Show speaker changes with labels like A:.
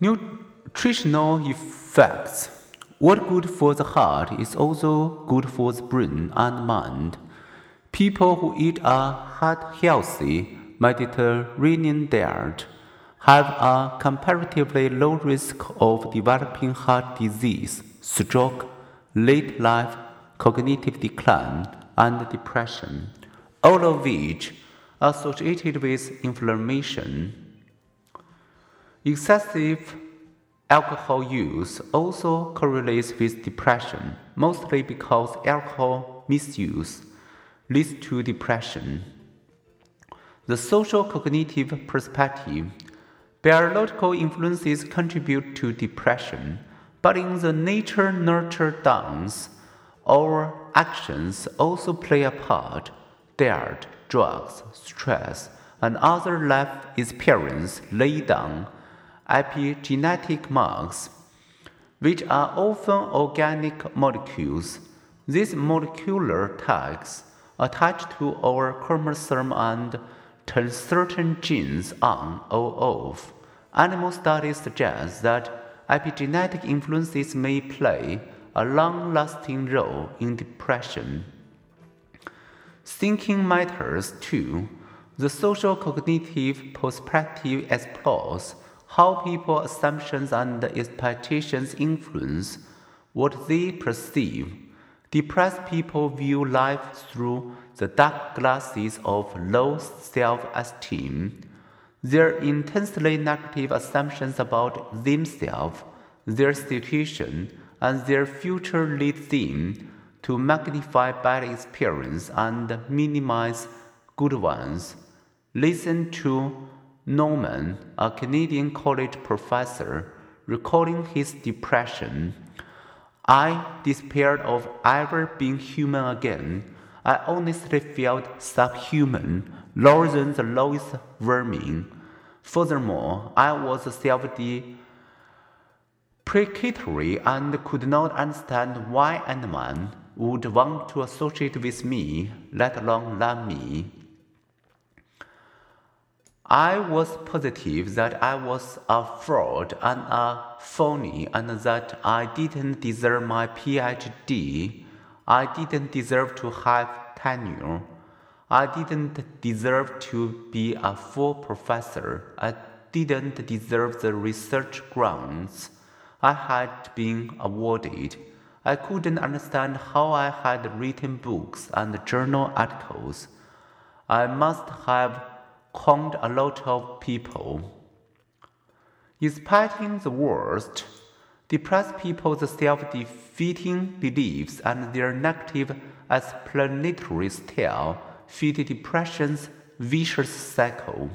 A: Nutritional effects. What good for the heart is also good for the brain and mind. People who eat a heart healthy Mediterranean diet have a comparatively low risk of developing heart disease, stroke, late life cognitive decline, and depression, all of which are associated with inflammation. Excessive alcohol use also correlates with depression, mostly because alcohol misuse leads to depression. The social cognitive perspective biological influences contribute to depression, but in the nature nurture dance, our actions also play a part. Diet, drugs, stress, and other life experiences lay down epigenetic marks, which are often organic molecules. These molecular tags attach to our chromosome and turn certain genes on or off. Animal studies suggest that epigenetic influences may play a long lasting role in depression. Thinking matters too. The social cognitive perspective explores how people's assumptions and expectations influence what they perceive. Depressed people view life through the dark glasses of low self esteem. Their intensely negative assumptions about themselves, their situation, and their future lead them to magnify bad experiences and minimize good ones. Listen to Norman, a Canadian college professor, recalling his depression. I despaired of ever being human again. I honestly felt subhuman, lower than the lowest vermin. Furthermore, I was self deprecatory and could not understand why anyone would want to associate with me, let alone love me. I was positive that I was a fraud and a phony and that I didn't deserve my PhD. I didn't deserve to have tenure. I didn't deserve to be a full professor. I didn't deserve the research grants I had been awarded. I couldn't understand how I had written books and journal articles. I must have conned a lot of people. Despite the worst, depressed people's self defeating beliefs and their negative explanatory style feed depression's vicious cycle.